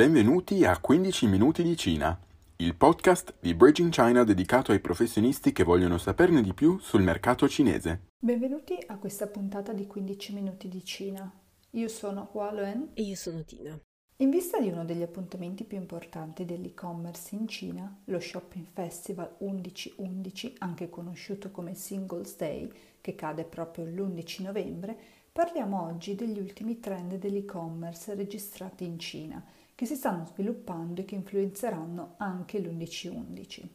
Benvenuti a 15 minuti di Cina, il podcast di Bridging China dedicato ai professionisti che vogliono saperne di più sul mercato cinese. Benvenuti a questa puntata di 15 minuti di Cina. Io sono Hua Luen e io sono Tina. In vista di uno degli appuntamenti più importanti dell'e-commerce in Cina, lo Shopping Festival 11-11, anche conosciuto come Singles Day, che cade proprio l'11 novembre, parliamo oggi degli ultimi trend dell'e-commerce registrati in Cina – che si stanno sviluppando e che influenzeranno anche l'11-11.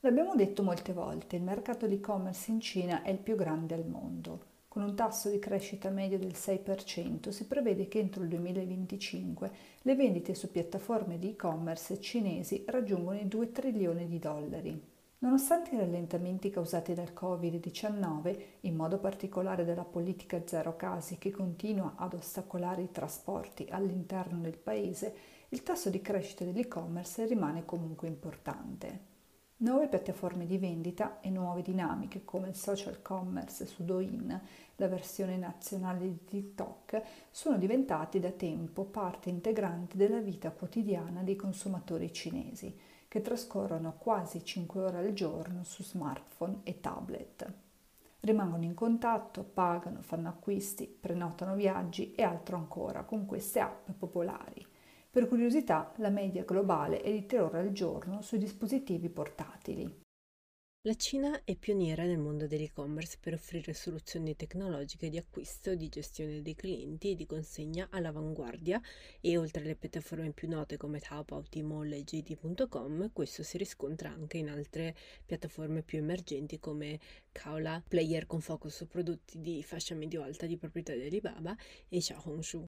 L'abbiamo detto molte volte, il mercato di e-commerce in Cina è il più grande al mondo. Con un tasso di crescita medio del 6%, si prevede che entro il 2025 le vendite su piattaforme di e-commerce cinesi raggiungono i 2 trilioni di dollari. Nonostante i rallentamenti causati dal Covid-19, in modo particolare dalla politica zero casi che continua ad ostacolare i trasporti all'interno del paese, il tasso di crescita dell'e-commerce rimane comunque importante. Nuove piattaforme di vendita e nuove dinamiche come il social commerce su Douyin, la versione nazionale di TikTok, sono diventati da tempo parte integrante della vita quotidiana dei consumatori cinesi che trascorrono quasi 5 ore al giorno su smartphone e tablet. Rimangono in contatto, pagano, fanno acquisti, prenotano viaggi e altro ancora con queste app popolari. Per curiosità, la media globale è di 3 ore al giorno sui dispositivi portatili. La Cina è pioniera nel mondo dell'e-commerce per offrire soluzioni tecnologiche di acquisto, di gestione dei clienti e di consegna all'avanguardia e oltre alle piattaforme più note come Taobao, Tmall e JD.com, questo si riscontra anche in altre piattaforme più emergenti come Kaola, player con focus su prodotti di fascia medio-alta di proprietà di Alibaba e Xiaohongshu.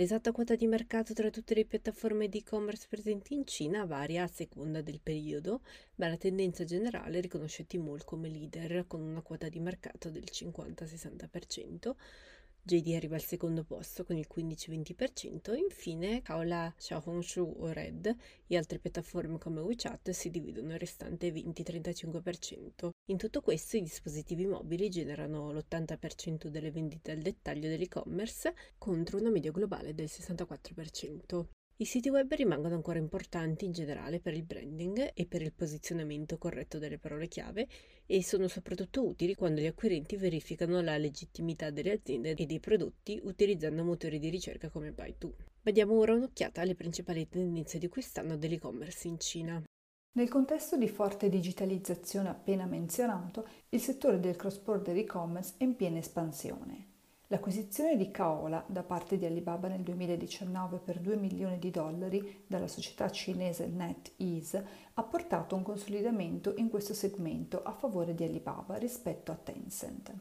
L'esatta quota di mercato tra tutte le piattaforme di e-commerce presenti in Cina varia a seconda del periodo, ma la tendenza generale riconosce Tmall come leader con una quota di mercato del 50-60%, JD arriva al secondo posto con il 15-20% e infine Kaola, Xiaohongshu o Red e altre piattaforme come WeChat si dividono il restante 20-35%. In tutto questo i dispositivi mobili generano l'80% delle vendite al dettaglio dell'e-commerce contro una media globale del 64%. I siti web rimangono ancora importanti in generale per il branding e per il posizionamento corretto delle parole chiave e sono soprattutto utili quando gli acquirenti verificano la legittimità delle aziende e dei prodotti utilizzando motori di ricerca come Baidu. Ma diamo ora un'occhiata alle principali tendenze di quest'anno dell'e-commerce in Cina. Nel contesto di forte digitalizzazione appena menzionato, il settore del cross-border e-commerce è in piena espansione. L'acquisizione di Kaola da parte di Alibaba nel 2019 per 2 milioni di dollari dalla società cinese NetEase ha portato un consolidamento in questo segmento a favore di Alibaba rispetto a Tencent.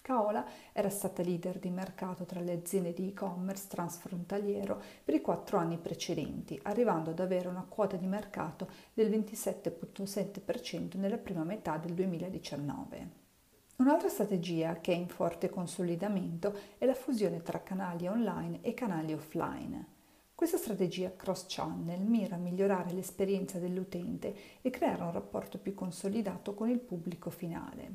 Kaola era stata leader di mercato tra le aziende di e-commerce transfrontaliero per i quattro anni precedenti, arrivando ad avere una quota di mercato del 27,7% nella prima metà del 2019. Un'altra strategia che è in forte consolidamento è la fusione tra canali online e canali offline. Questa strategia cross-channel mira a migliorare l'esperienza dell'utente e creare un rapporto più consolidato con il pubblico finale.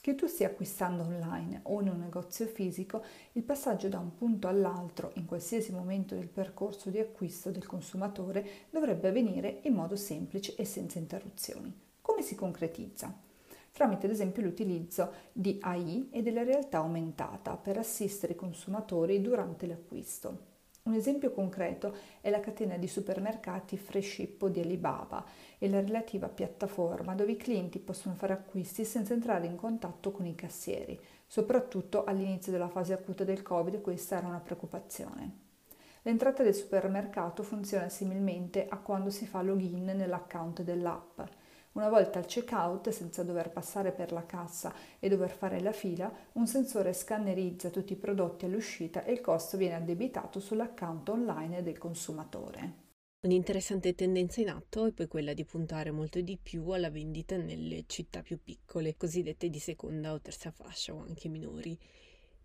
Che tu stia acquistando online o in un negozio fisico, il passaggio da un punto all'altro in qualsiasi momento del percorso di acquisto del consumatore dovrebbe avvenire in modo semplice e senza interruzioni. Come si concretizza? Tramite ad esempio l'utilizzo di AI e della realtà aumentata per assistere i consumatori durante l'acquisto. Un esempio concreto è la catena di supermercati Freshippo di Alibaba e la relativa piattaforma dove i clienti possono fare acquisti senza entrare in contatto con i cassieri. Soprattutto all'inizio della fase acuta del Covid questa era una preoccupazione. L'entrata del supermercato funziona similmente a quando si fa login nell'account dell'app. Una volta al checkout, senza dover passare per la cassa e dover fare la fila, un sensore scannerizza tutti i prodotti all'uscita e il costo viene addebitato sull'account online del consumatore. Un'interessante tendenza in atto è poi quella di puntare molto di più alla vendita nelle città più piccole, cosiddette di seconda o terza fascia o anche minori.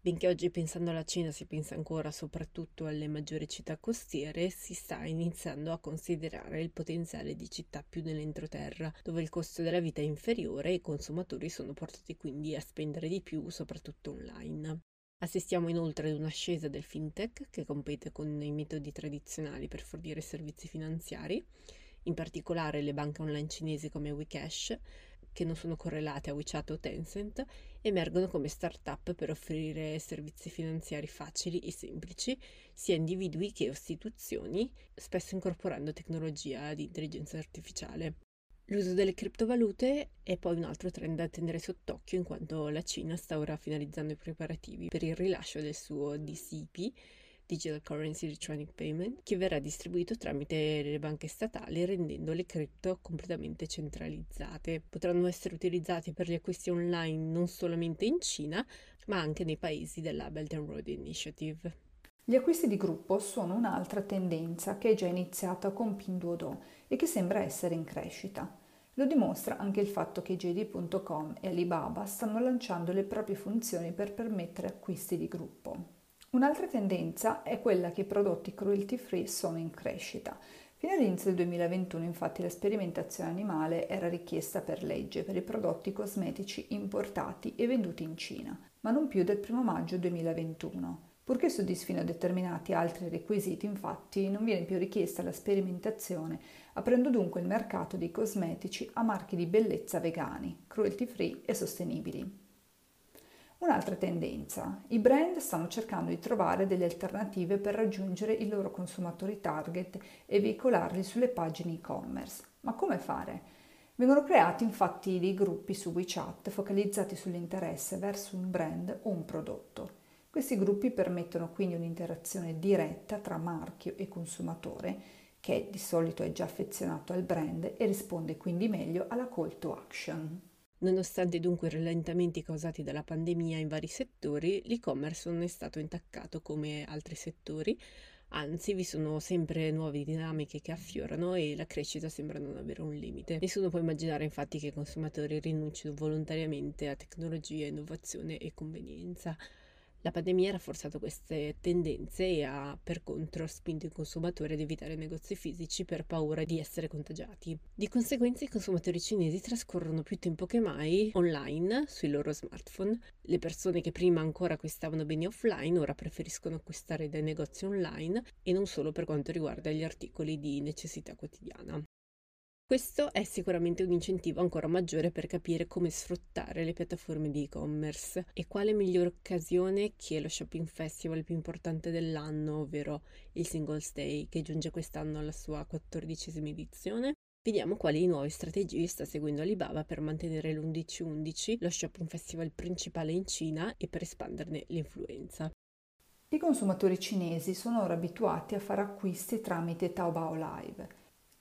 Benché oggi pensando alla Cina si pensa ancora soprattutto alle maggiori città costiere, si sta iniziando a considerare il potenziale di città più nell'entroterra, dove il costo della vita è inferiore e i consumatori sono portati quindi a spendere di più, soprattutto online. Assistiamo inoltre ad un'ascesa del fintech che compete con i metodi tradizionali per fornire servizi finanziari, in particolare le banche online cinesi come WeCash, che non sono correlate a WeChat o Tencent, emergono come start-up per offrire servizi finanziari facili e semplici sia a individui che a istituzioni, spesso incorporando tecnologia di intelligenza artificiale. L'uso delle criptovalute è poi un altro trend da tenere sott'occhio in quanto la Cina sta ora finalizzando i preparativi per il rilascio del suo DCP, Digital Currency Electronic Payment, che verrà distribuito tramite le banche statali rendendo le cripto completamente centralizzate. Potranno essere utilizzati per gli acquisti online non solamente in Cina, ma anche nei paesi della Belt and Road Initiative. Gli acquisti di gruppo sono un'altra tendenza che è già iniziata con Pinduoduo e che sembra essere in crescita. Lo dimostra anche il fatto che JD.com e Alibaba stanno lanciando le proprie funzioni per permettere acquisti di gruppo. Un'altra tendenza è quella che i prodotti cruelty free sono in crescita. Fino all'inizio del 2021 infatti la sperimentazione animale era richiesta per legge per i prodotti cosmetici importati e venduti in Cina, ma non più del 1 maggio 2021. Purché soddisfino determinati altri requisiti, infatti, non viene più richiesta la sperimentazione, aprendo dunque il mercato dei cosmetici a marchi di bellezza vegani, cruelty free e sostenibili. Un'altra tendenza. I brand stanno cercando di trovare delle alternative per raggiungere i loro consumatori target e veicolarli sulle pagine e-commerce. Ma come fare? Vengono creati infatti dei gruppi su WeChat focalizzati sull'interesse verso un brand o un prodotto. Questi gruppi permettono quindi un'interazione diretta tra marchio e consumatore, che di solito è già affezionato al brand e risponde quindi meglio alla call to action. Nonostante dunque i rallentamenti causati dalla pandemia in vari settori, l'e-commerce non è stato intaccato come altri settori, anzi vi sono sempre nuove dinamiche che affiorano e la crescita sembra non avere un limite. Nessuno può immaginare infatti che i consumatori rinuncino volontariamente a tecnologia, innovazione e convenienza. La pandemia ha rafforzato queste tendenze e ha per contro spinto i consumatori ad evitare negozi fisici per paura di essere contagiati. Di conseguenza i consumatori cinesi trascorrono più tempo che mai online sui loro smartphone. Le persone che prima ancora acquistavano beni offline ora preferiscono acquistare dai negozi online e non solo per quanto riguarda gli articoli di necessità quotidiana. Questo è sicuramente un incentivo ancora maggiore per capire come sfruttare le piattaforme di e-commerce e quale migliore occasione che lo shopping festival più importante dell'anno, ovvero il Singles Day che giunge quest'anno alla sua quattordicesima edizione. Vediamo quali nuove strategie sta seguendo Alibaba per mantenere l'11-11, lo shopping festival principale in Cina e per espanderne l'influenza. I consumatori cinesi sono ora abituati a fare acquisti tramite Taobao Live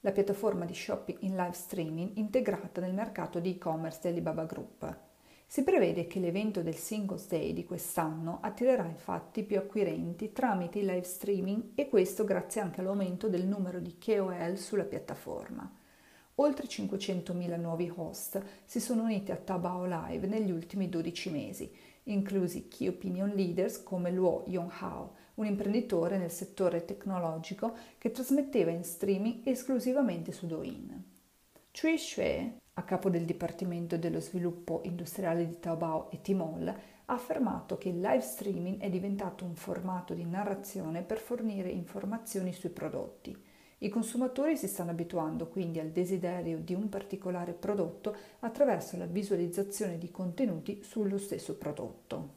la piattaforma di shopping in live streaming integrata nel mercato di e-commerce dell'Alibaba Group. Si prevede che l'evento del Singles Day di quest'anno attirerà infatti più acquirenti tramite il live streaming e questo grazie anche all'aumento del numero di KOL sulla piattaforma. Oltre 500.000 nuovi host si sono uniti a Taobao Live negli ultimi 12 mesi, inclusi key opinion leaders come Luo Yonghao, un imprenditore nel settore tecnologico che trasmetteva in streaming esclusivamente su Douyin. Chui Xue, a capo del Dipartimento dello Sviluppo Industriale di Taobao e Tmall, ha affermato che il live streaming è diventato un formato di narrazione per fornire informazioni sui prodotti. I consumatori si stanno abituando quindi al desiderio di un particolare prodotto attraverso la visualizzazione di contenuti sullo stesso prodotto.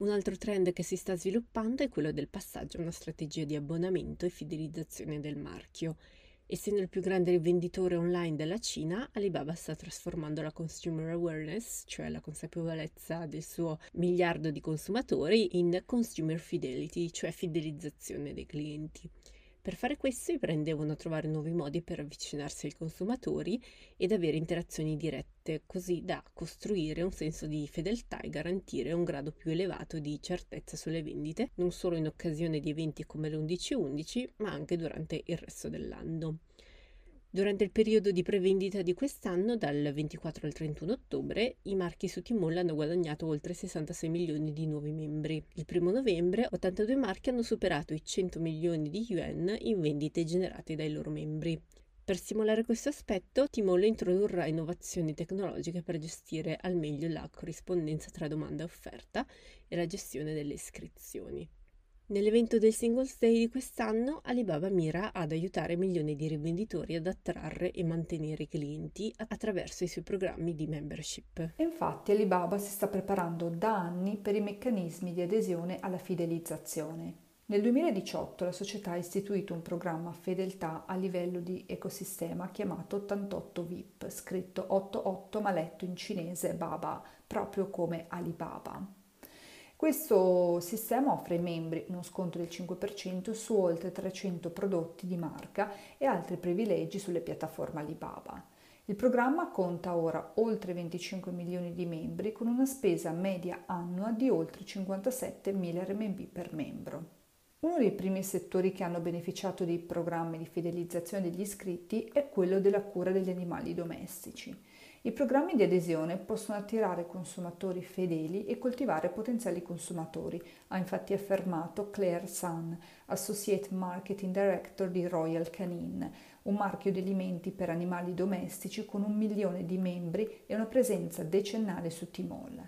Un altro trend che si sta sviluppando è quello del passaggio a una strategia di abbonamento e fidelizzazione del marchio. Essendo il più grande rivenditore online della Cina, Alibaba sta trasformando la consumer awareness, cioè la consapevolezza del suo miliardo di consumatori, in consumer fidelity, cioè fidelizzazione dei clienti. Per fare questo i brand devono trovare nuovi modi per avvicinarsi ai consumatori ed avere interazioni dirette, così da costruire un senso di fedeltà e garantire un grado più elevato di certezza sulle vendite, non solo in occasione di eventi come l'11-11, ma anche durante il resto dell'anno. Durante il periodo di prevendita di quest'anno, dal 24 al 31 ottobre, i marchi su Tmall hanno guadagnato oltre 66 milioni di nuovi membri. Il 1 novembre, 82 marchi hanno superato i 100 milioni di yuan in vendite generate dai loro membri. Per stimolare questo aspetto, Timolo introdurrà innovazioni tecnologiche per gestire al meglio la corrispondenza tra domanda e offerta e la gestione delle iscrizioni. Nell'evento del Singles Day di quest'anno, Alibaba mira ad aiutare milioni di rivenditori ad attrarre e mantenere clienti attraverso i suoi programmi di membership. Infatti Alibaba si sta preparando da anni per i meccanismi di adesione alla fidelizzazione. Nel 2018 la società ha istituito un programma fedeltà a livello di ecosistema chiamato 88 VIP, scritto 88 ma letto in cinese Baba, proprio come Alibaba. Questo sistema offre ai membri uno sconto del 5% su oltre 300 prodotti di marca e altri privilegi sulle piattaforme Alibaba. Il programma conta ora oltre 25 milioni di membri con una spesa media annua di oltre 57 mila RMB per membro. Uno dei primi settori che hanno beneficiato dei programmi di fidelizzazione degli iscritti è quello della cura degli animali domestici. I programmi di adesione possono attirare consumatori fedeli e coltivare potenziali consumatori, ha infatti affermato Claire Sun, Associate Marketing Director di Royal Canin, un marchio di alimenti per animali domestici con un milione di membri e una presenza decennale su Tmall.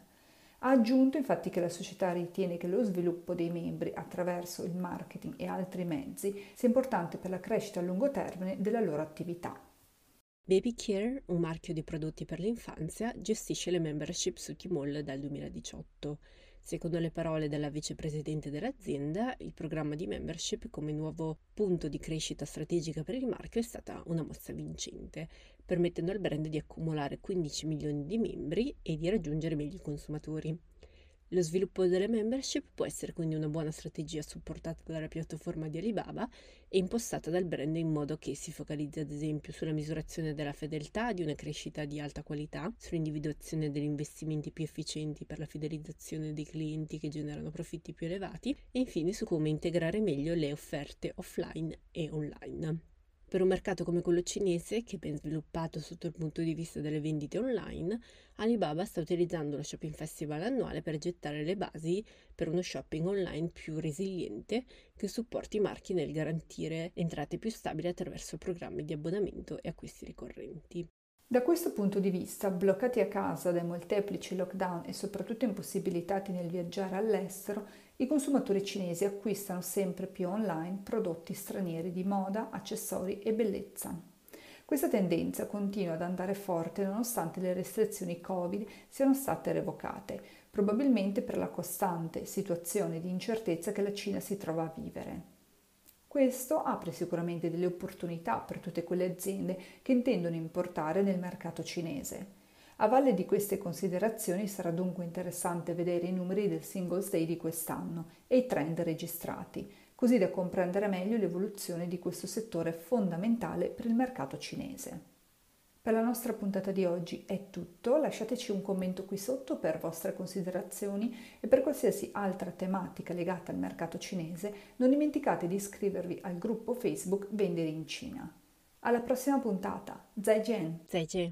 Ha aggiunto infatti che la società ritiene che lo sviluppo dei membri attraverso il marketing e altri mezzi sia importante per la crescita a lungo termine della loro attività. Baby Care, un marchio di prodotti per l'infanzia, gestisce le membership su Tmall dal 2018. Secondo le parole della vicepresidente dell'azienda, il programma di membership come nuovo punto di crescita strategica per il marchio è stata una mossa vincente, permettendo al brand di accumulare 15 milioni di membri e di raggiungere meglio i consumatori. Lo sviluppo delle membership può essere quindi una buona strategia supportata dalla piattaforma di Alibaba e impostata dal brand in modo che si focalizzi ad esempio sulla misurazione della fedeltà, di una crescita di alta qualità, sull'individuazione degli investimenti più efficienti per la fidelizzazione dei clienti che generano profitti più elevati e infine su come integrare meglio le offerte offline e online. Per un mercato come quello cinese, che è ben sviluppato sotto il punto di vista delle vendite online, Alibaba sta utilizzando lo Shopping Festival annuale per gettare le basi per uno shopping online più resiliente che supporti i marchi nel garantire entrate più stabili attraverso programmi di abbonamento e acquisti ricorrenti. Da questo punto di vista, bloccati a casa dai molteplici lockdown e soprattutto impossibilitati nel viaggiare all'estero, i consumatori cinesi acquistano sempre più online prodotti stranieri di moda, accessori e bellezza. Questa tendenza continua ad andare forte nonostante le restrizioni Covid siano state revocate, probabilmente per la costante situazione di incertezza che la Cina si trova a vivere. Questo apre sicuramente delle opportunità per tutte quelle aziende che intendono importare nel mercato cinese. A valle di queste considerazioni sarà dunque interessante vedere i numeri del Singles Day di quest'anno e i trend registrati, così da comprendere meglio l'evoluzione di questo settore fondamentale per il mercato cinese. Per la nostra puntata di oggi è tutto, lasciateci un commento qui sotto per vostre considerazioni e per qualsiasi altra tematica legata al mercato cinese non dimenticate di iscrivervi al gruppo Facebook Vendere in Cina. Alla prossima puntata, Zaijian! Zaijian!